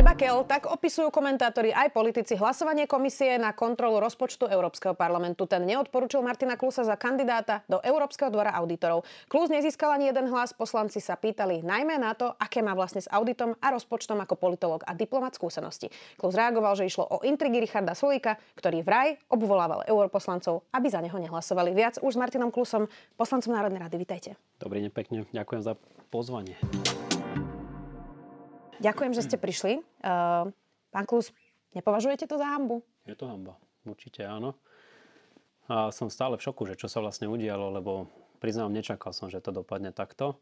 Debakel, tak opisujú komentátori aj politici hlasovanie komisie na kontrolu rozpočtu Európskeho parlamentu. Ten neodporúčil Martina Klusa za kandidáta do Európskeho dvora auditorov. Klus nezískal ani jeden hlas, poslanci sa pýtali najmä na to, aké má vlastne s auditom a rozpočtom ako politolog a diplomat skúsenosti. Klus reagoval, že išlo o intrigy Richarda Sulíka, ktorý vraj obvolával europoslancov, aby za neho nehlasovali. Viac už s Martinom Klusom, poslancom Národnej rady. Vítajte. Dobrý deň, pekne. Ďakujem za pozvanie. Ďakujem, že ste prišli. Uh, pán Klus, nepovažujete to za hambu? Je to hamba, určite áno. A som stále v šoku, že čo sa vlastne udialo, lebo priznám, nečakal som, že to dopadne takto.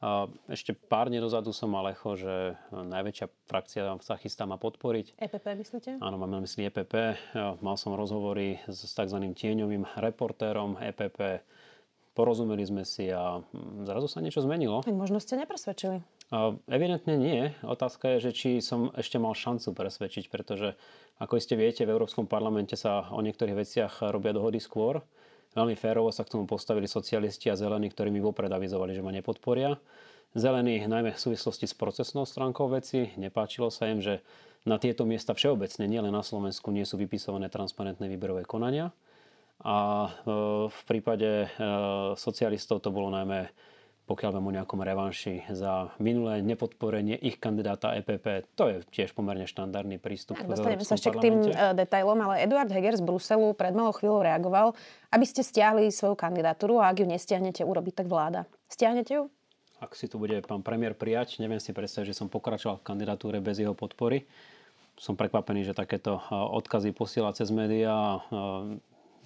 A ešte pár dní dozadu som mal echo, že najväčšia frakcia sa chystá ma podporiť. EPP myslíte? Áno, mám na mysli EPP. Mal som rozhovory s tzv. tieňovým reportérom EPP. Porozumeli sme si a zrazu sa niečo zmenilo. Možno ste nepresvedčili. Evidentne nie. Otázka je, že či som ešte mal šancu presvedčiť, pretože ako ste viete, v Európskom parlamente sa o niektorých veciach robia dohody skôr. Veľmi férovo sa k tomu postavili socialisti a zelení, ktorí mi vopred avizovali, že ma nepodporia. Zelení najmä v súvislosti s procesnou stránkou veci. Nepáčilo sa im, že na tieto miesta všeobecne, nielen na Slovensku, nie sú vypisované transparentné výberové konania. A e, v prípade e, socialistov to bolo najmä pokiaľ viem o nejakom revanši za minulé nepodporenie ich kandidáta EPP. To je tiež pomerne štandardný prístup. Tak, dostaneme sa ešte k tým uh, detailom, ale Eduard Heger z Bruselu pred malou chvíľou reagoval, aby ste stiahli svoju kandidatúru a ak ju nestiahnete, urobiť tak vláda. Stiahnete ju? Ak si tu bude pán premiér prijať, neviem si predstaviť, že som pokračoval v kandidatúre bez jeho podpory. Som prekvapený, že takéto e, odkazy posiela cez médiá e,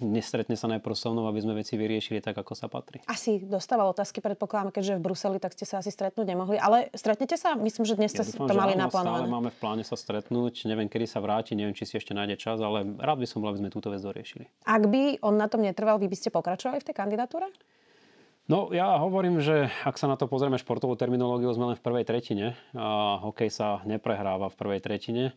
nestretne sa najprv so mnou, aby sme veci vyriešili tak, ako sa patrí. Asi dostával otázky, predpokladám, keďže v Bruseli, tak ste sa asi stretnúť nemohli. Ale stretnete sa? Myslím, že dnes ja ste dúfam, to mali naplánované. Stále máme v pláne sa stretnúť. Neviem, kedy sa vráti, neviem, či si ešte nájde čas, ale rád by som bol, aby sme túto vec doriešili. Ak by on na tom netrval, vy by ste pokračovali v tej kandidatúre? No ja hovorím, že ak sa na to pozrieme športovú terminológiu, sme len v prvej tretine. A hokej sa neprehráva v prvej tretine.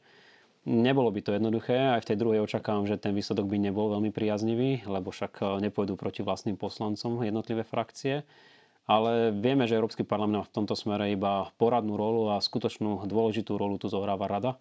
Nebolo by to jednoduché, aj v tej druhej očakávam, že ten výsledok by nebol veľmi priaznivý, lebo však e, nepôjdu proti vlastným poslancom jednotlivé frakcie. Ale vieme, že Európsky parlament má v tomto smere iba poradnú rolu a skutočnú dôležitú rolu tu zohráva rada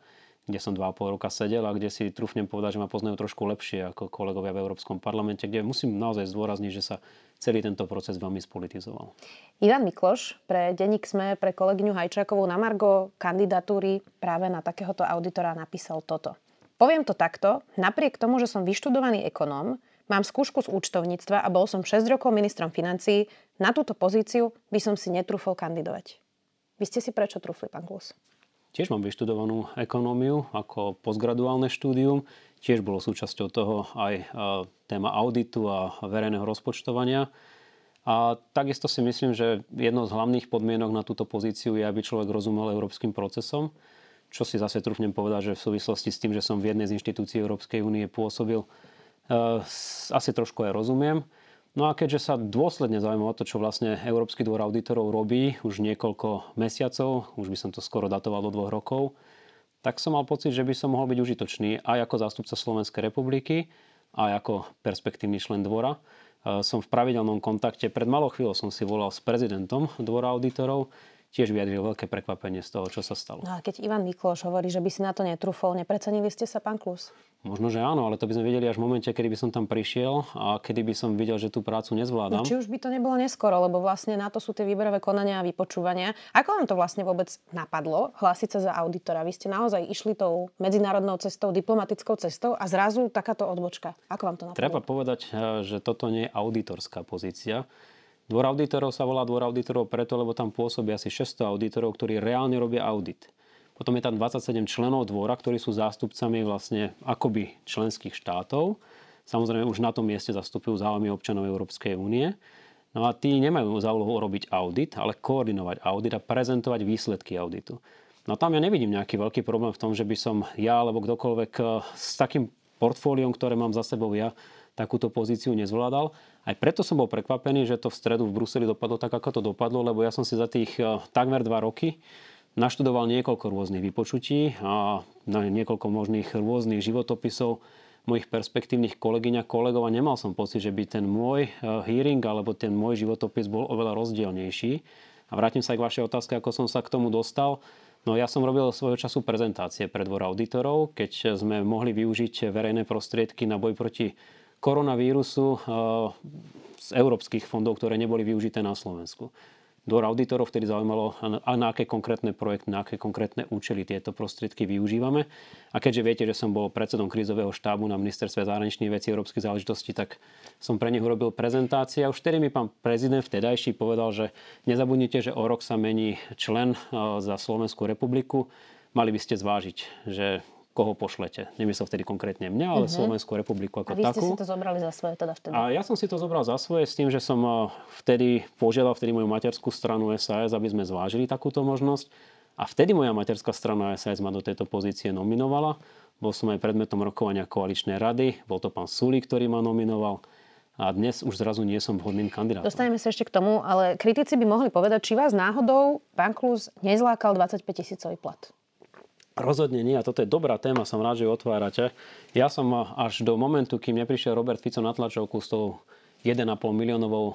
kde som 2,5 roka sedel a kde si trúfnem povedať, že ma poznajú trošku lepšie ako kolegovia v Európskom parlamente, kde musím naozaj zdôrazniť, že sa celý tento proces veľmi spolitizoval. Ivan Mikloš pre denník SME pre kolegyňu Hajčákovú na Margo kandidatúry práve na takéhoto auditora napísal toto. Poviem to takto, napriek tomu, že som vyštudovaný ekonóm, mám skúšku z účtovníctva a bol som 6 rokov ministrom financií, na túto pozíciu by som si netrúfol kandidovať. Vy ste si prečo trúfli, pán Klus? Tiež mám vyštudovanú ekonómiu ako postgraduálne štúdium. Tiež bolo súčasťou toho aj e, téma auditu a verejného rozpočtovania. A takisto si myslím, že jednou z hlavných podmienok na túto pozíciu je, aby človek rozumel európskym procesom, čo si zase trúfnem povedať, že v súvislosti s tým, že som v jednej z inštitúcií Európskej únie pôsobil, e, asi trošku aj rozumiem. No a keďže sa dôsledne zaujímalo to, čo vlastne Európsky dvor auditorov robí už niekoľko mesiacov, už by som to skoro datoval do dvoch rokov, tak som mal pocit, že by som mohol byť užitočný aj ako zástupca Slovenskej republiky, aj ako perspektívny člen dvora. E, som v pravidelnom kontakte. Pred malou chvíľou som si volal s prezidentom dvora auditorov tiež vyjadril veľké prekvapenie z toho, čo sa stalo. No a keď Ivan Mikloš hovorí, že by si na to netrúfol, neprecenili ste sa, pán Klus? Možno, že áno, ale to by sme vedeli až v momente, kedy by som tam prišiel a kedy by som videl, že tú prácu nezvládam. No, či už by to nebolo neskoro, lebo vlastne na to sú tie výberové konania a vypočúvania. Ako vám to vlastne vôbec napadlo hlásiť sa za auditora? Vy ste naozaj išli tou medzinárodnou cestou, diplomatickou cestou a zrazu takáto odbočka. Ako vám to napadlo? Treba povedať, eh, že toto nie je auditorská pozícia. Dvor auditorov sa volá dvor auditorov preto, lebo tam pôsobí asi 600 auditorov, ktorí reálne robia audit. Potom je tam 27 členov dvora, ktorí sú zástupcami vlastne akoby členských štátov. Samozrejme už na tom mieste zastupujú záujmy občanov Európskej únie. No a tí nemajú za úlohu robiť audit, ale koordinovať audit a prezentovať výsledky auditu. No tam ja nevidím nejaký veľký problém v tom, že by som ja alebo kdokoľvek eh, s takým portfóliom, ktoré mám za sebou ja, takúto pozíciu nezvládal. Aj preto som bol prekvapený, že to v stredu v Bruseli dopadlo tak, ako to dopadlo, lebo ja som si za tých eh, takmer dva roky naštudoval niekoľko rôznych vypočutí a niekoľko možných rôznych životopisov mojich perspektívnych kolegyň a kolegov a nemal som pocit, že by ten môj e, hearing alebo ten môj životopis bol oveľa rozdielnejší. A vrátim sa aj k vašej otázke, ako som sa k tomu dostal. No ja som robil svojho času prezentácie pre dvor auditorov, keď sme mohli využiť verejné prostriedky na boj proti koronavírusu eh, z európskych fondov, ktoré neboli využité na Slovensku. Dvor auditorov vtedy zaujímalo, a na aké konkrétne projekty, na aké konkrétne účely tieto prostriedky využívame. A keďže viete, že som bol predsedom krízového štábu na ministerstve zahraničných vecí európskych záležitostí, tak som pre nich urobil prezentáciu. A už vtedy mi pán prezident vtedajší povedal, že nezabudnite, že o rok sa mení člen e, za Slovenskú republiku. Mali by ste zvážiť, že koho pošlete. Nemyslel vtedy konkrétne mňa, ale uh-huh. Slovenskú republiku ako takú. A vy ste takú. si to zobrali za svoje teda vtedy? A ja som si to zobral za svoje s tým, že som eh, vtedy požiadal vtedy moju materskú stranu SAS, aby sme zvážili takúto možnosť. A vtedy moja materská strana SAS ma do tejto pozície nominovala. Bol som aj predmetom rokovania koaličnej rady. Bol to pán Sulík, ktorý ma nominoval. A dnes už zrazu nie som vhodným kandidátom. Dostaneme sa ešte k tomu, ale kritici by mohli povedať, či vás náhodou pán Klus nezlákal 25 tisícový plat. Rozhodne nie a toto je dobrá téma, som rád, že ju otvárate. Ja som až do momentu, kým neprišiel Robert Fico na tlačovku s tou 1,5 miliónovou,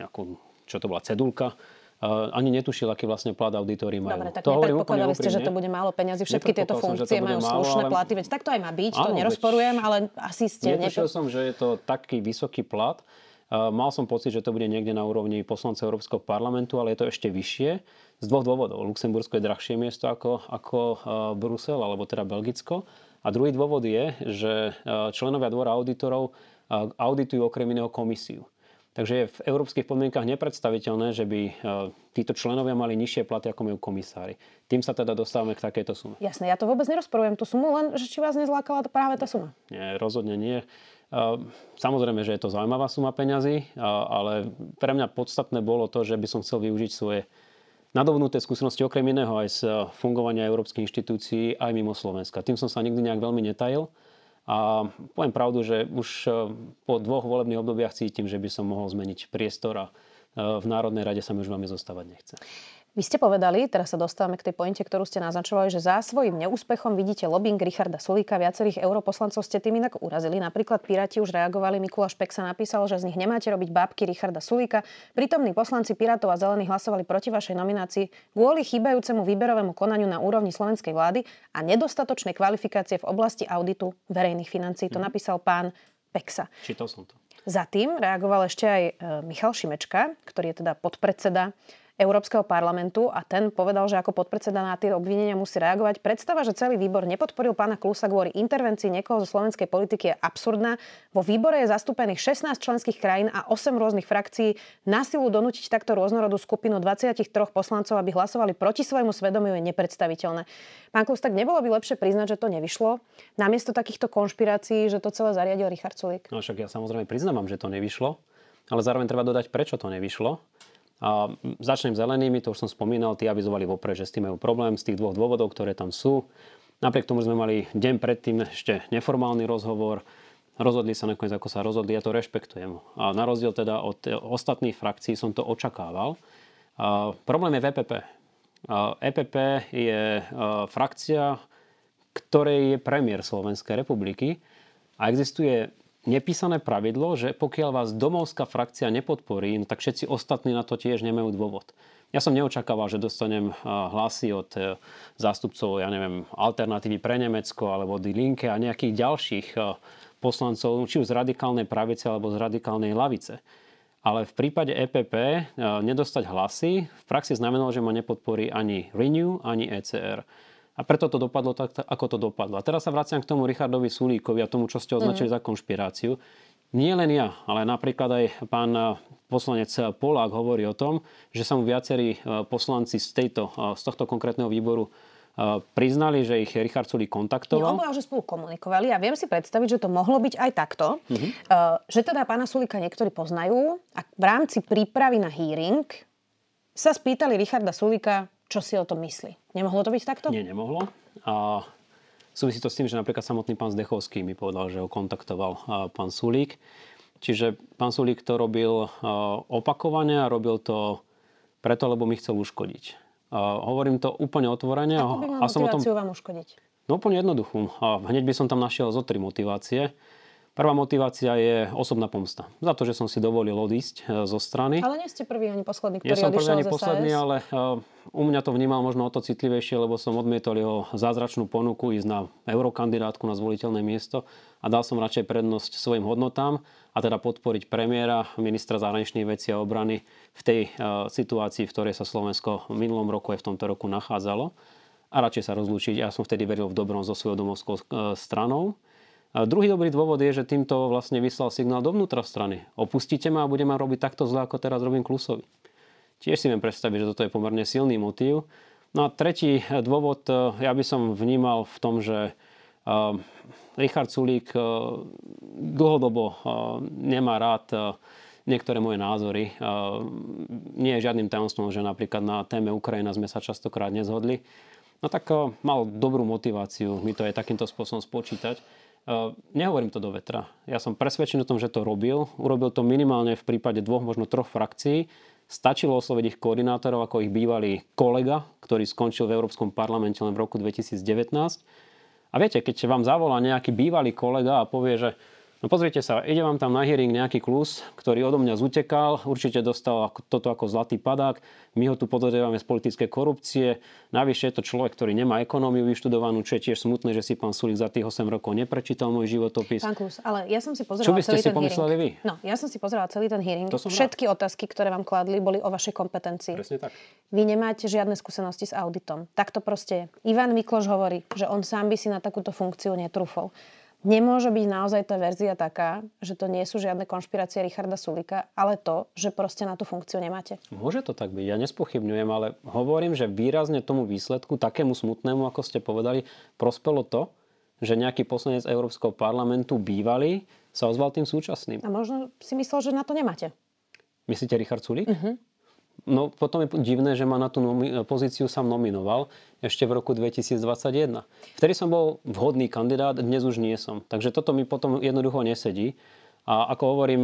nejakú, čo to bola, cedulka, ani netušil, aký vlastne plat auditori majú. Dobre, tak to ste, že to bude málo peňazí. Všetky tieto funkcie majú málo, slušné ale... platy. Veď tak to aj má byť, áno, to nerozporujem, veď... ale asi ste... Netušil nepo... som, že je to taký vysoký plat. Mal som pocit, že to bude niekde na úrovni poslanca Európskeho parlamentu, ale je to ešte vyššie. Z dvoch dôvodov. Luxembursko je drahšie miesto ako, ako e, Brusel, alebo teda Belgicko. A druhý dôvod je, že e, členovia dvora auditorov auditujú okrem iného komisiu. Takže je v európskych podmienkach nepredstaviteľné, že by títo členovia mali nižšie platy ako majú komisári. Tým sa teda dostávame k takejto sume. Jasné, ja to vôbec nerozporujem tú sumu, len že či vás nezlákala práve tá suma. Nie, rozhodne nie. Samozrejme, že je to zaujímavá suma peňazí, ale pre mňa podstatné bolo to, že by som chcel využiť svoje nadobnuté skúsenosti okrem iného aj z fungovania európskych inštitúcií aj mimo Slovenska. Tým som sa nikdy nejak veľmi netajil. A poviem pravdu, že už e, po dvoch volebných obdobiach cítim, že by som mohol zmeniť priestor a e, v Národnej rade sa mi už veľmi zostávať nechce. Vy ste povedali, teraz sa dostávame k tej pointe, ktorú ste naznačovali, že za svojím neúspechom vidíte lobbying Richarda Sulíka. Viacerých europoslancov ste tým inak urazili. Napríklad Piráti už reagovali. Mikuláš Peksa napísal, že z nich nemáte robiť bábky Richarda Sulíka. Prítomní poslanci Pirátov a Zelení hlasovali proti vašej nominácii kvôli chýbajúcemu výberovému konaniu na úrovni slovenskej vlády a nedostatočnej kvalifikácie v oblasti auditu verejných financií. To mhm. napísal pán Peksa. Čítal som to. Za tým reagoval ešte aj e, Michal Šimečka, ktorý je teda podpredseda Európskeho parlamentu a ten povedal, že ako podpredseda na tie obvinenia musí reagovať. Predstava, že celý výbor nepodporil pána Klusa kvôli intervencii niekoho zo slovenskej politiky je absurdná. Vo výbore je zastúpených 16 členských krajín a 8 rôznych frakcií. Na donútiť takto rôznorodú skupinu 23 poslancov, aby hlasovali proti svojmu svedomiu, je nepredstaviteľné. Pán Klus, tak nebolo by lepšie priznať, že to nevyšlo? Namiesto takýchto konšpirácií, že to celé zariadil Richard Sulík? No však ja samozrejme priznávam, že to nevyšlo, ale zároveň treba dodať, prečo to nevyšlo. A začnem zelenými, to už som spomínal, tí avizovali vopred, že s tým majú problém z tých dvoch dôvodov, ktoré tam sú. Napriek tomu sme mali deň predtým ešte neformálny rozhovor, rozhodli sa nakoniec, ako sa rozhodli, ja to rešpektujem. A na rozdiel teda od ostatných frakcií som to očakával. A problém je v EPP. A EPP je frakcia, ktorej je premiér Slovenskej republiky a existuje nepísané pravidlo, že pokiaľ vás domovská frakcia nepodporí, no tak všetci ostatní na to tiež nemajú dôvod. Ja som neočakával, že dostanem hlasy od e, zástupcov, ja neviem, alternatívy pre Nemecko alebo od Linke a nejakých ďalších poslancov, či už z radikálnej pravice alebo z radikálnej lavice. Ale v prípade EPP e, nedostať hlasy v praxi znamenalo, že ma nepodporí ani Renew, ani ECR. A preto to dopadlo tak, ako to dopadlo. A teraz sa vraciam k tomu Richardovi Sulíkovi a tomu, čo ste označili mm. za konšpiráciu. Nie len ja, ale napríklad aj pán eh, poslanec Polák hovorí o tom, že sa mu viacerí eh, poslanci z, tejto, eh, z tohto konkrétneho výboru priznali, že ich Richard Sulík kontaktoval. Nie, že spolu komunikovali a viem si predstaviť, že to mohlo byť aj takto, mm-hmm. že teda pána Sulíka niektorí poznajú a v rámci prípravy na hearing sa spýtali Richarda Sulíka, čo si o tom myslí. Nemohlo to byť takto? Nie, nemohlo. A súvisí to s tým, že napríklad samotný pán Zdechovský mi povedal, že ho kontaktoval pán Sulík. Čiže pán Sulík to robil opakovane a robil to preto, lebo mi chcel uškodiť. hovorím to úplne otvorene. Ako by a som o tom... vám uškodiť? No úplne jednoduchú. Hneď by som tam našiel zo tri motivácie. Prvá motivácia je osobná pomsta. Za to, že som si dovolil odísť e, zo strany. Ale nie ste prvý ani posledný, ktorý Nie som prvý ani posledný, ale uh, u mňa to vnímal možno o to citlivejšie, lebo som odmietol jeho zázračnú ponuku ísť na eurokandidátku na zvoliteľné miesto a dal som radšej prednosť svojim hodnotám a teda podporiť premiéra, ministra zahraničných vecí a obrany v tej uh, situácii, v ktorej sa Slovensko v minulom roku aj v tomto roku nachádzalo a radšej sa rozlúčiť. Ja som vtedy veril v dobrom so svojou domovskou stranou. A druhý dobrý dôvod je, že týmto vlastne vyslal signál dovnútra strany. Opustite ma a budem ma robiť takto zle, ako teraz robím Klusovi. Tiež si viem predstaviť, že toto je pomerne silný motív. No a tretí dôvod ja by som vnímal v tom, že uh, Richard Sulík uh, dlhodobo nemá rád niektoré moje názory. Nie je žiadnym tajomstvom, že napríklad na téme Ukrajina sme sa častokrát nezhodli. No tak mal dobrú motiváciu mi to aj takýmto spôsobom spočítať. Uh, nehovorím to do vetra. Ja som presvedčený o tom, že to robil. Urobil to minimálne v prípade dvoch, možno troch frakcií. Stačilo osloviť ich koordinátorov ako ich bývalý kolega, ktorý skončil v Európskom parlamente len v roku 2019. A viete, keď vám zavolá nejaký bývalý kolega a povie, že No pozrite sa, ide vám tam na hearing nejaký klus, ktorý odo mňa zutekal, určite dostal toto ako zlatý padák, my ho tu podozrievame z politické korupcie, navyše je to človek, ktorý nemá ekonómiu vyštudovanú, čo je tiež smutné, že si pán Sulik za tých 8 rokov neprečítal môj životopis. Pán Klus, ale ja som si pozerala Čo by ste celý si ten pomysleli hearing. vy? No, ja som si pozerala celý ten hearing. Všetky rád. otázky, ktoré vám kladli, boli o vašej kompetencii. Presne tak. Vy nemáte žiadne skúsenosti s auditom. Tak to proste je. Ivan Mikloš hovorí, že on sám by si na takúto funkciu netrúfol. Nemôže byť naozaj tá verzia taká, že to nie sú žiadne konšpirácie Richarda Sulika, ale to, že proste na tú funkciu nemáte. Môže to tak byť, ja nespochybňujem, ale hovorím, že výrazne tomu výsledku, takému smutnému, ako ste povedali, prospelo to, že nejaký poslanec Európskeho parlamentu bývalý sa ozval tým súčasným. A možno si myslel, že na to nemáte. Myslíte Richard Sulik? Uh-huh. No potom je divné, že ma na tú nomi- pozíciu sám nominoval ešte v roku 2021. Vtedy som bol vhodný kandidát, dnes už nie som. Takže toto mi potom jednoducho nesedí. A ako hovorím,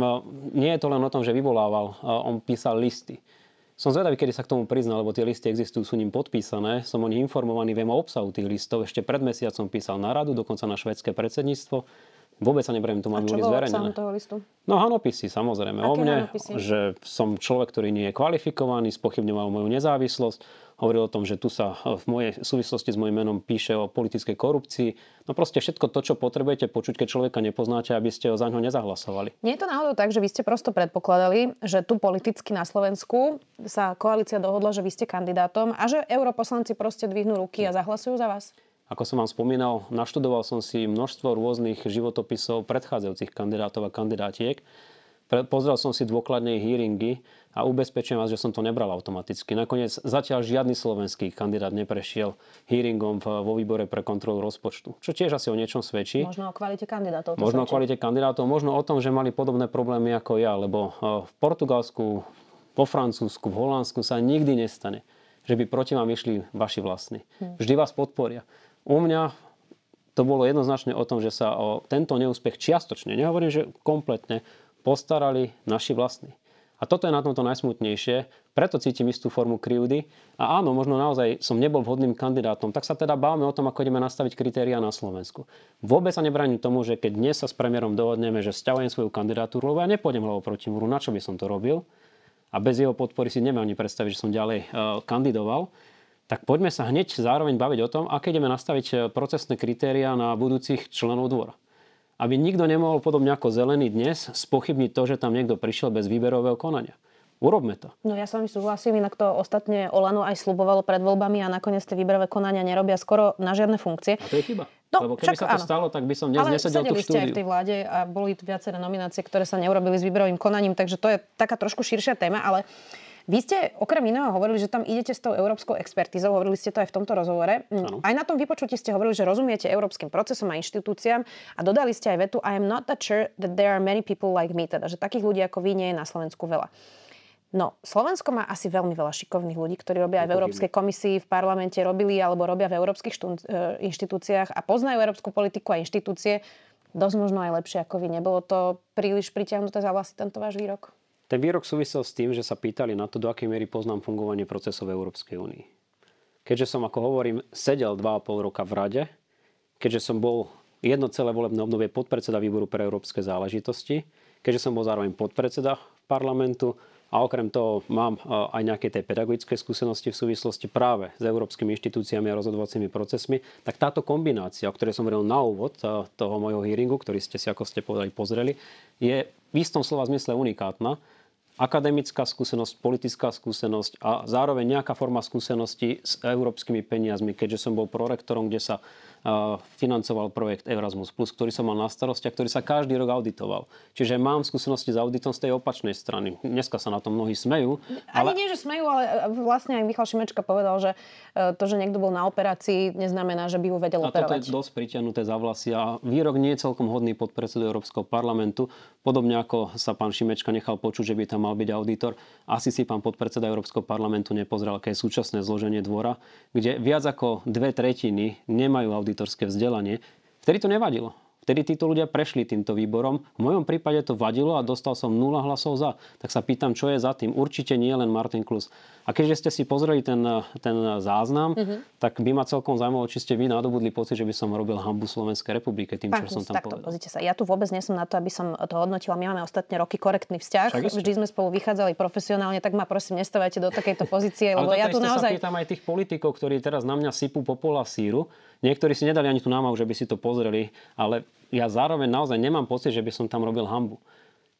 nie je to len o tom, že vyvolával, on písal listy. Som zvedavý, kedy sa k tomu prizná, lebo tie listy existujú, sú ním podpísané. Som o nich informovaný, viem o obsahu tých listov. Ešte pred mesiacom písal na radu, dokonca na švedské predsedníctvo. Vôbec sa nebriem tomu, aby boli zverejnené. toho listu? No hanopisy, samozrejme. Aké o mne, hanopisy? že som človek, ktorý nie je kvalifikovaný, spochybňoval moju nezávislosť, hovoril o tom, že tu sa v mojej súvislosti s mojim menom píše o politickej korupcii. No proste všetko to, čo potrebujete počuť, keď človeka nepoznáte, aby ste ho za ňo nezahlasovali. Nie je to náhodou tak, že vy ste prosto predpokladali, že tu politicky na Slovensku sa koalícia dohodla, že vy ste kandidátom a že europoslanci proste dvihnú ruky a zahlasujú za vás? Ako som vám spomínal, naštudoval som si množstvo rôznych životopisov predchádzajúcich kandidátov a kandidátiek. Pozrel som si dôkladne hearingy a ubezpečujem vás, že som to nebral automaticky. Nakoniec zatiaľ žiadny slovenský kandidát neprešiel hearingom vo výbore pre kontrolu rozpočtu. Čo tiež asi o niečom svedčí. Možno o kvalite kandidátov. Možno svedčí. o kvalite kandidátov, možno o tom, že mali podobné problémy ako ja, lebo v Portugalsku, po Francúzsku, v Holandsku sa nikdy nestane, že by proti vám išli vaši vlastní. Hm. Vždy vás podporia. U mňa to bolo jednoznačne o tom, že sa o tento neúspech čiastočne, nehovorím, že kompletne, postarali naši vlastní. A toto je na tomto najsmutnejšie, preto cítim istú formu krivdy. A áno, možno naozaj som nebol vhodným kandidátom, tak sa teda báme o tom, ako ideme nastaviť kritéria na Slovensku. Vôbec sa nebránim tomu, že keď dnes sa s premiérom dohodneme, že stiahujem svoju kandidatúru, lebo ja nepôjdem hlavou proti múru, na čo by som to robil. A bez jeho podpory si neviem ani predstaviť, že som ďalej uh, kandidoval tak poďme sa hneď zároveň baviť o tom, aké ideme nastaviť e, procesné kritéria na budúcich členov dvora. Aby nikto nemohol podobne ako zelený dnes spochybniť to, že tam niekto prišiel bez výberového konania. Urobme to. No ja s vami súhlasím, inak to ostatne Olano aj slubovalo pred voľbami a nakoniec tie výberové konania nerobia skoro na žiadne funkcie. A to je chyba. No, Lebo keby však, sa to áno. stalo, tak by som dnes Ale nesedel tu v ste aj v tej vláde a boli viaceré nominácie, ktoré sa neurobili s výberovým konaním, takže to je taká trošku širšia téma, ale vy ste okrem iného hovorili, že tam idete s tou európskou expertízou, hovorili ste to aj v tomto rozhovore. Ano. Aj na tom vypočutí ste hovorili, že rozumiete európskym procesom a inštitúciám a dodali ste aj vetu I am not that sure that there are many people like me, teda, že takých ľudí ako vy nie je na Slovensku veľa. No, Slovensko má asi veľmi veľa šikovných ľudí, ktorí robia aj v Európskej komisii, v parlamente robili alebo robia v európskych štú, e, inštitúciách a poznajú európsku politiku a inštitúcie dosť možno aj lepšie ako vy. Nebolo to príliš pritiahnuté za vlasy tento váš výrok? Ten výrok súvisel s tým, že sa pýtali na to, do akej miery poznám fungovanie procesov v Európskej únii. keďže som, ako hovorím, sedel 2,5 roka v rade, keďže som bol jedno celé volebné obdobie podpredseda výboru pre európske záležitosti, keďže som bol zároveň podpredseda parlamentu a okrem toho mám e, aj nejaké tej pedagogické skúsenosti v súvislosti práve s európskymi inštitúciami a rozhodovacími procesmi, tak táto kombinácia, o ktorej som hovoril na úvod e, toho môjho hearingu, ktorý ste si, ako ste povedali, pozreli, je v istom slova zmysle unikátna akademická skúsenosť, politická skúsenosť a zároveň nejaká forma skúsenosti s európskymi peniazmi, keďže som bol prorektorom, kde sa financoval projekt Erasmus+, ktorý som mal na starosti a ktorý sa každý rok auditoval. Čiže mám skúsenosti s auditom z tej opačnej strany. Dneska sa na tom mnohí smejú. Ale... Ani nie, že smejú, ale e, vlastne aj Michal Šimečka povedal, že e, to, že niekto bol na operácii, neznamená, že by ho vedel a operovať. A toto je dosť pritiahnuté za vlasy a výrok nie je celkom hodný pod predsedu Európskeho parlamentu. Podobne ako sa pán Šimečka nechal počuť, že by tam mal byť auditor. Asi si pán podpredseda Európskeho parlamentu nepozrel, aké je súčasné zloženie dvora, kde viac ako dve tretiny nemajú auditorské vzdelanie. Vtedy to nevadilo. Vtedy títo ľudia prešli týmto výborom. V mojom prípade to vadilo a dostal som 0 hlasov za. Tak sa pýtam, čo je za tým. Určite nie len Martin Klus. A keďže ste si pozreli ten, ten záznam, uh-huh. tak by ma celkom zaujímalo, či ste vy nadobudli pocit, že by som robil hambu Slovenskej republike tým, Pán čo som tam takto, povedal. Pozrite sa, ja tu vôbec nie som na to, aby som to hodnotila. My máme ostatne roky korektný vzťah. Vždy sme spolu vychádzali profesionálne, tak ma prosím, nestávajte do takejto pozície, lebo ja tu naozaj... sa pýtam aj tých politikov, ktorí teraz na mňa sypú popola síru. Niektorí si nedali ani tú námahu, že by si to pozreli, ale ja zároveň naozaj nemám pocit, že by som tam robil hambu.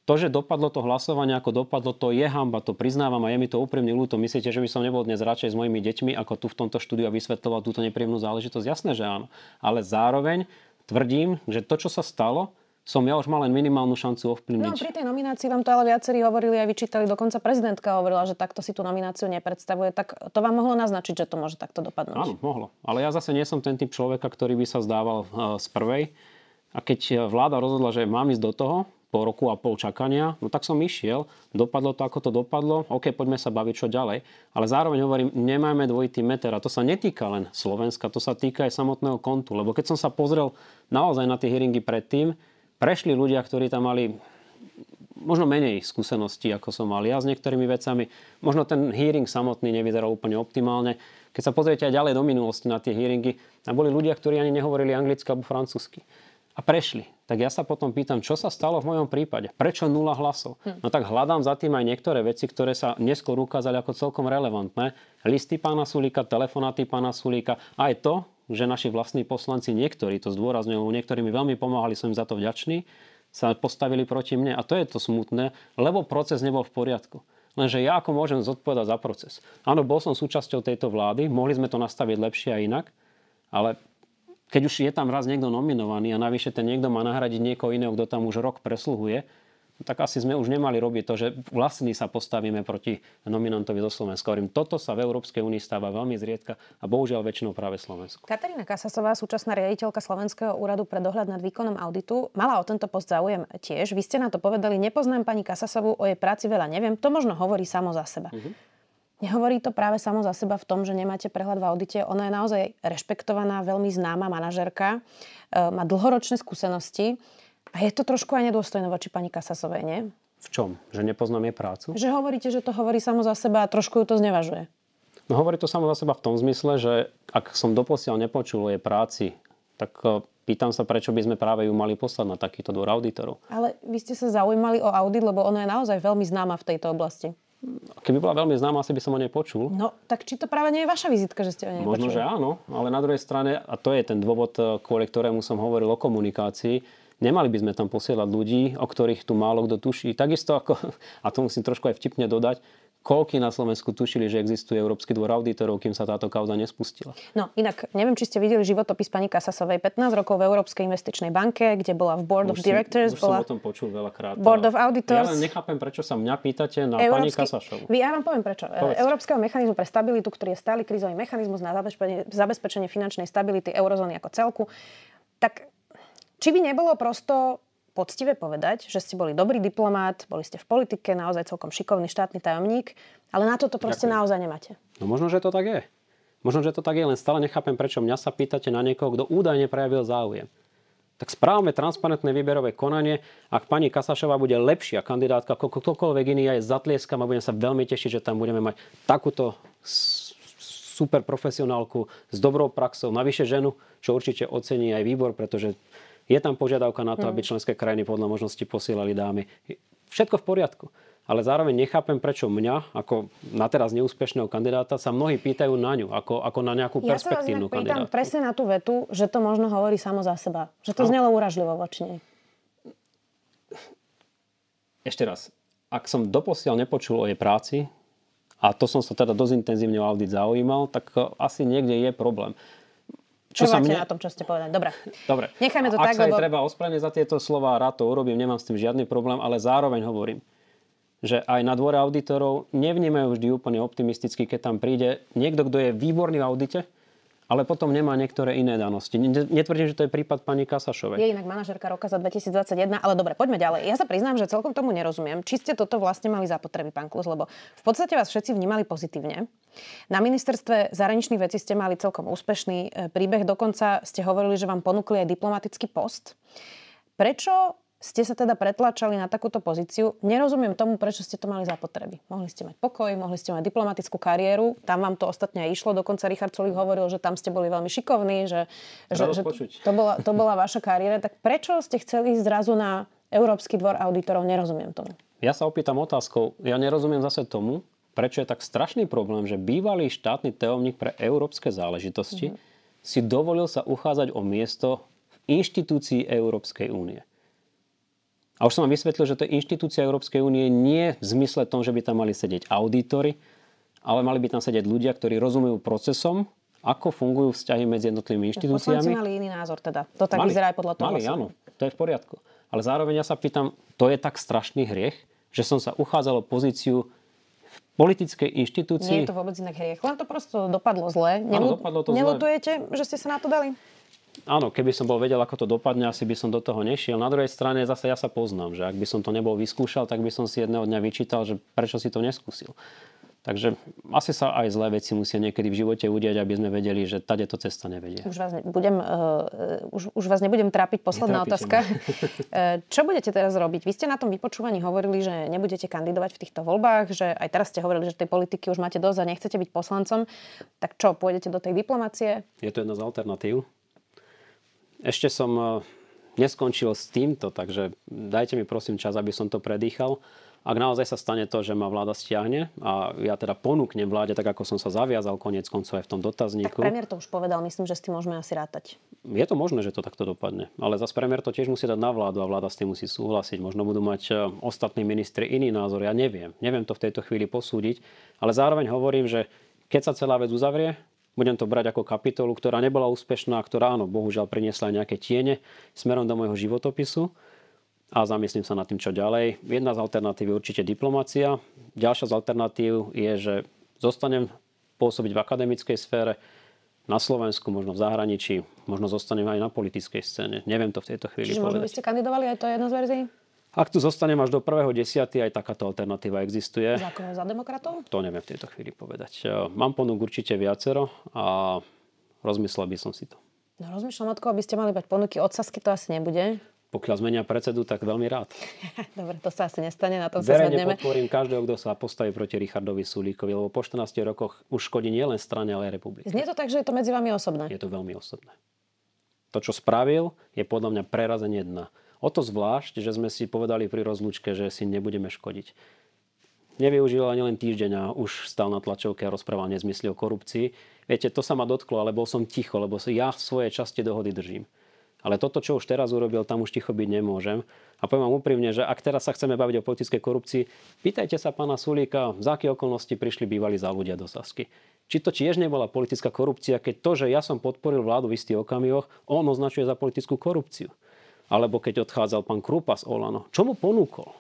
To, že dopadlo to hlasovanie, ako dopadlo, to je hamba, to priznávam a je mi to úprimne ľúto. Myslíte, že by som nebol dnes radšej s mojimi deťmi, ako tu v tomto štúdiu a vysvetloval túto nepríjemnú záležitosť? Jasné, že áno. Ale zároveň tvrdím, že to, čo sa stalo, som ja už mal len minimálnu šancu ovplyvniť. No pri tej nominácii vám to ale viacerí hovorili aj vyčítali, dokonca prezidentka hovorila, že takto si tú nomináciu nepredstavuje, tak to vám mohlo naznačiť, že to môže takto dopadnúť. Áno, mohlo. Ale ja zase nie som ten typ človeka, ktorý by sa zdával uh, z prvej. A keď vláda rozhodla, že mám ísť do toho, po roku a pol čakania, no tak som išiel, dopadlo to, ako to dopadlo, OK, poďme sa baviť čo ďalej. Ale zároveň hovorím, nemáme dvojitý meter a to sa netýka len Slovenska, to sa týka aj samotného kontu. Lebo keď som sa pozrel naozaj na tie hearingy predtým, prešli ľudia, ktorí tam mali možno menej skúseností, ako som mal ja s niektorými vecami. Možno ten hearing samotný nevyzeral úplne optimálne. Keď sa pozriete aj ďalej do minulosti na tie hearingy, tam boli ľudia, ktorí ani nehovorili anglicky alebo francúzsky a prešli. Tak ja sa potom pýtam, čo sa stalo v mojom prípade? Prečo nula hlasov? Hm. No tak hľadám za tým aj niektoré veci, ktoré sa neskôr ukázali ako celkom relevantné. Listy pána Sulíka, telefonáty pána Sulíka, aj to, že naši vlastní poslanci, niektorí to zdôrazňujú, niektorí mi veľmi pomáhali, som im za to vďačný, sa postavili proti mne. A to je to smutné, lebo proces nebol v poriadku. Lenže ja ako môžem zodpovedať za proces. Áno, bol som súčasťou tejto vlády, mohli sme to nastaviť lepšie a inak, ale keď už je tam raz niekto nominovaný a navyše ten niekto má nahradiť niekoho iného, kto tam už rok presluhuje, tak asi sme už nemali robiť to, že vlastní sa postavíme proti nominantovi zo Slovenska. Hovorím, toto sa v Európskej únii stáva veľmi zriedka a bohužiaľ väčšinou práve Slovensku. Katarína Kasasová, súčasná riaditeľka Slovenského úradu pre dohľad nad výkonom auditu, mala o tento post záujem tiež. Vy ste na to povedali, nepoznám pani Kasasovu, o jej práci veľa neviem. To možno hovorí samo za seba. Uh-huh. Nehovorí to práve samo za seba v tom, že nemáte prehľad v audite. Ona je naozaj rešpektovaná, veľmi známa manažerka, e, má dlhoročné skúsenosti a je to trošku aj nedôstojné voči pani Kasasovej, nie? V čom? Že nepoznám jej prácu? Že hovoríte, že to hovorí samo za seba a trošku ju to znevažuje. No hovorí to samo za seba v tom zmysle, že ak som doposiaľ nepočul jej práci, tak e, pýtam sa, prečo by sme práve ju mali poslať na takýto dvor auditorov. Ale vy ste sa zaujímali o audit, lebo ona je naozaj veľmi známa v tejto oblasti. Keby bola veľmi známa, asi by som o nej počul. No, tak či to práve nie je vaša vizitka, že ste o nej Možno, počuli? že áno, ale na druhej strane, a to je ten dôvod, eh, kvôli ktorému som hovoril o komunikácii, nemali by sme tam posielať ľudí, o ktorých tu málo kto tuší. Takisto ako, a to musím trošku aj vtipne dodať, koľky na Slovensku tušili, že existuje Európsky dvor auditorov, kým sa táto kauza nespustila. No inak, neviem, či ste videli životopis pani Kasasovej. 15 rokov v Európskej investičnej banke, kde bola v Board už of Directors. Už bola som o tom počul veľakrát. Board of Auditors. Ja len nechápem, prečo sa mňa pýtate na Európsky... pani Kasašovu. Ja vám poviem prečo. Povedz. Európskeho mechanizmu pre stabilitu, ktorý je stály krízový mechanizmus na zabezpečenie, zabezpečenie finančnej stability eurozóny ako celku. Tak či by nebolo prosto poctivé povedať, že ste boli dobrý diplomát, boli ste v politike, naozaj celkom šikovný štátny tajomník, ale na toto proste Ďakujem. naozaj nemáte. No možno, že to tak je. Možno, že to tak je, len stále nechápem, prečo mňa sa pýtate na niekoho, kto údajne prejavil záujem. Tak správame transparentné výberové konanie. Ak pani Kasašová bude lepšia kandidátka ako ktokoľvek iný, ja je zatlieskam a budem sa veľmi tešiť, že tam budeme mať takúto super profesionálku s dobrou praxou, navyše ženu, čo určite ocení aj výbor, pretože je tam požiadavka na to, aby mm. členské krajiny podľa možnosti posielali dámy. Všetko v poriadku. Ale zároveň nechápem, prečo mňa, ako na teraz neúspešného kandidáta, sa mnohí pýtajú na ňu, ako, ako na nejakú ja perspektívnu kandidátku. Ja presne na tú vetu, že to možno hovorí samo za seba. Že to no. znelo úražlivo voči nej. Ešte raz. Ak som doposiaľ nepočul o jej práci, a to som sa teda dosť intenzívne o audit zaujímal, tak asi niekde je problém. Čo sa mne... na tom, čo ste povedali. Dobre. Dobre. Nechajme to Ak tak, sa lebo... treba ospravedlniť za tieto slova, rád to urobím, nemám s tým žiadny problém, ale zároveň hovorím, že aj na dvore auditorov nevnímajú vždy úplne optimisticky, keď tam príde niekto, kto je výborný v audite, ale potom nemá niektoré iné danosti. Netvrdím, že to je prípad pani Kasašovej. Je inak manažerka roka za 2021, ale dobre, poďme ďalej. Ja sa priznám, že celkom tomu nerozumiem. Či ste toto vlastne mali za potreby, pán Klus, lebo v podstate vás všetci vnímali pozitívne. Na ministerstve zahraničných vecí ste mali celkom úspešný e, príbeh, dokonca ste hovorili, že vám ponúkli aj diplomatický post. Prečo ste sa teda pretlačali na takúto pozíciu. Nerozumiem tomu, prečo ste to mali za potreby. Mohli ste mať pokoj, mohli ste mať diplomatickú kariéru, tam vám to ostatne aj išlo. Dokonca Richard Sulik hovoril, že tam ste boli veľmi šikovní, že, že, že to, bola, to bola vaša kariéra. Tak prečo ste chceli zrazu na Európsky dvor auditorov? Nerozumiem tomu. Ja sa opýtam otázkou. Ja nerozumiem zase tomu, prečo je tak strašný problém, že bývalý štátny teomník pre európske záležitosti mm-hmm. si dovolil sa uchádzať o miesto v inštitúcii Európskej únie. A už som vám vysvetlil, že to je inštitúcia Európskej únie nie v zmysle tom, že by tam mali sedieť auditory, ale mali by tam sedieť ľudia, ktorí rozumujú procesom, ako fungujú vzťahy medzi jednotlivými inštitúciami. Poslanci mali iný názor teda. To tak mali, vyzerá aj podľa toho. Mali, áno. To je v poriadku. Ale zároveň ja sa pýtam, to je tak strašný hriech, že som sa uchádzal o pozíciu v politickej inštitúcii. Nie je to vôbec inak hriech. Len to prosto dopadlo zle. Nelu- dopadlo to Nelutujete, zle. že ste sa na to dali? Áno, keby som bol vedel, ako to dopadne, asi by som do toho nešiel. Na druhej strane zase ja sa poznám, že ak by som to nebol vyskúšal, tak by som si jedného dňa vyčítal, že prečo si to neskúsil. Takže asi sa aj zlé veci musia niekedy v živote udiať, aby sme vedeli, že tade to cesta nevedie. Už vás, nebudem, uh, už, už vás nebudem trápiť. Posledná otázka. uh, čo budete teraz robiť? Vy ste na tom vypočúvaní hovorili, že nebudete kandidovať v týchto voľbách, že aj teraz ste hovorili, že tej politiky už máte dosť a nechcete byť poslancom. Tak čo, pôjdete do tej diplomácie? Je to jedna z alternatív. Ešte som e, neskončil s týmto, takže dajte mi prosím čas, aby som to predýchal. Ak naozaj sa stane to, že ma vláda stiahne a ja teda ponúknem vláde, tak ako som sa zaviazal konec koncov aj v tom dotazníku. Tak premiér to už povedal, myslím, že s tým môžeme asi rátať. Je to možné, že to takto dopadne. Ale zase premiér to tiež musí dať na vládu a vláda s tým musí súhlasiť. Možno budú mať e, ostatní ministri iný názor, ja neviem. Neviem to v tejto chvíli posúdiť, ale zároveň hovorím, že keď sa celá vec uzavrie, budem to brať ako kapitolu, ktorá nebola úspešná, ktorá áno, bohužiaľ priniesla nejaké tiene smerom do môjho životopisu a zamyslím sa nad tým, čo ďalej. Jedna z alternatív je určite diplomácia. Ďalšia z alternatív je, že zostanem pôsobiť v akademickej sfére, na Slovensku, možno v zahraničí, možno zostanem aj na politickej scéne. Neviem to v tejto chvíli Čiže povedať. možno by ste kandidovali, aj to je jedna z verzií? Ak tu zostanem až do 1.10. aj takáto alternatíva existuje. Za koho? Za demokratov? To neviem v tejto chvíli povedať. Mám ponúk určite viacero a rozmyslel by som si to. No rozmýšľam, od koho by ste mali mať ponuky. Od Sasky to asi nebude. Pokiaľ zmenia predsedu, tak veľmi rád. Dobre, to sa asi nestane, na tom sa zhodneme. podporím každého, kto sa postaví proti Richardovi Sulíkovi, lebo po 14 rokoch už škodí nielen strane, ale aj republike. Znie to tak, že je to medzi vami osobné? Je to veľmi osobné. To, čo spravil, je podľa mňa prerazenie dna. O to zvlášť, že sme si povedali pri rozlúčke, že si nebudeme škodiť. Nevyužil ani len týždeň a už stal na tlačovke a rozprával nezmysly o korupcii. Viete, to sa ma dotklo, ale bol som ticho, lebo ja svoje časti dohody držím. Ale toto, čo už teraz urobil, tam už ticho byť nemôžem. A poviem vám úprimne, že ak teraz sa chceme baviť o politickej korupcii, pýtajte sa pána Sulíka, za aké okolnosti prišli bývalí za ľudia do Sasky. Či to tiež nebola politická korupcia, keď to, že ja som podporil vládu v istých okamihoch, on označuje za politickú korupciu alebo keď odchádzal pán Krupa z Olano. Čo mu ponúkol,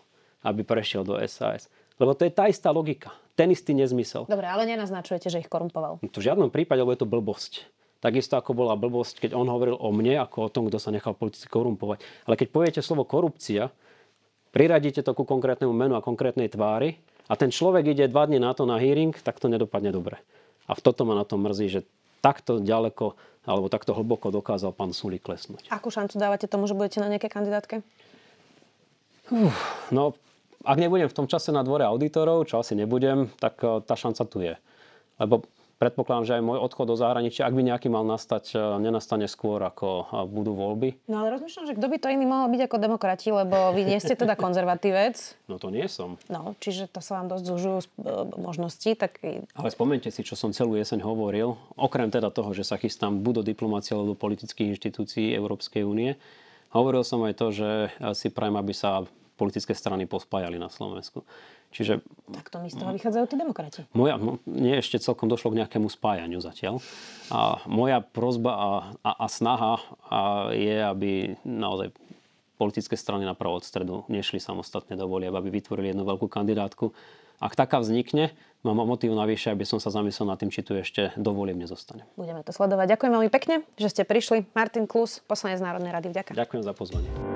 aby prešiel do SAS? Lebo to je tá istá logika. Ten istý nezmysel. Dobre, ale nenaznačujete, že ich korumpoval. To v žiadnom prípade, lebo je to blbosť. Takisto ako bola blbosť, keď on hovoril o mne, ako o tom, kto sa nechal politicky korumpovať. Ale keď poviete slovo korupcia, priradíte to ku konkrétnemu menu a konkrétnej tvári a ten človek ide dva dní na to na hearing, tak to nedopadne dobre. A v toto ma na to mrzí, že takto ďaleko alebo takto hlboko dokázal pán Sulík klesnúť. Akú šancu dávate tomu, že budete na nejaké kandidátke? Uf, no, ak nebudem v tom čase na dvore auditorov, čo asi nebudem, tak eh, tá šanca tu je. Lebo predpokladám, že aj môj odchod do zahraničia, ak by nejaký mal nastať, nenastane skôr, ako budú voľby. No ale rozmýšľam, že kto by to iný mohol byť ako demokrati, lebo vy nie ste teda konzervatívec. No to nie som. No, čiže to sa vám dosť zužujú možnosti. Tak... Ale spomente si, čo som celú jeseň hovoril. Okrem teda toho, že sa chystám buď do diplomácie alebo do politických inštitúcií Európskej únie, hovoril som aj to, že si prajem, aby sa politické strany pospájali na Slovensku. Čiže... Tak to mi z toho vychádzajú tí demokrati. Moja, nie ešte celkom došlo k nejakému spájaniu zatiaľ. A moja prozba a, a, a snaha a je, aby naozaj politické strany na od stredu nešli samostatne do volieb, aby vytvorili jednu veľkú kandidátku. Ak taká vznikne, mám motív navyše, aby som sa zamyslel nad tým, či tu ešte do volieb nezostane. Budeme to sledovať. Ďakujem veľmi pekne, že ste prišli. Martin Klus, poslanec Národnej rady. Vďaka. Ďakujem za pozvanie.